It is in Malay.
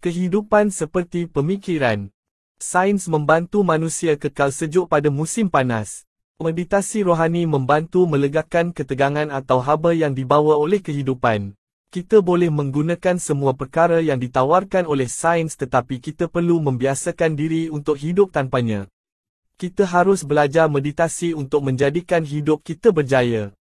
Kehidupan seperti pemikiran. Sains membantu manusia kekal sejuk pada musim panas. Meditasi rohani membantu melegakan ketegangan atau haba yang dibawa oleh kehidupan. Kita boleh menggunakan semua perkara yang ditawarkan oleh sains tetapi kita perlu membiasakan diri untuk hidup tanpanya. Kita harus belajar meditasi untuk menjadikan hidup kita berjaya.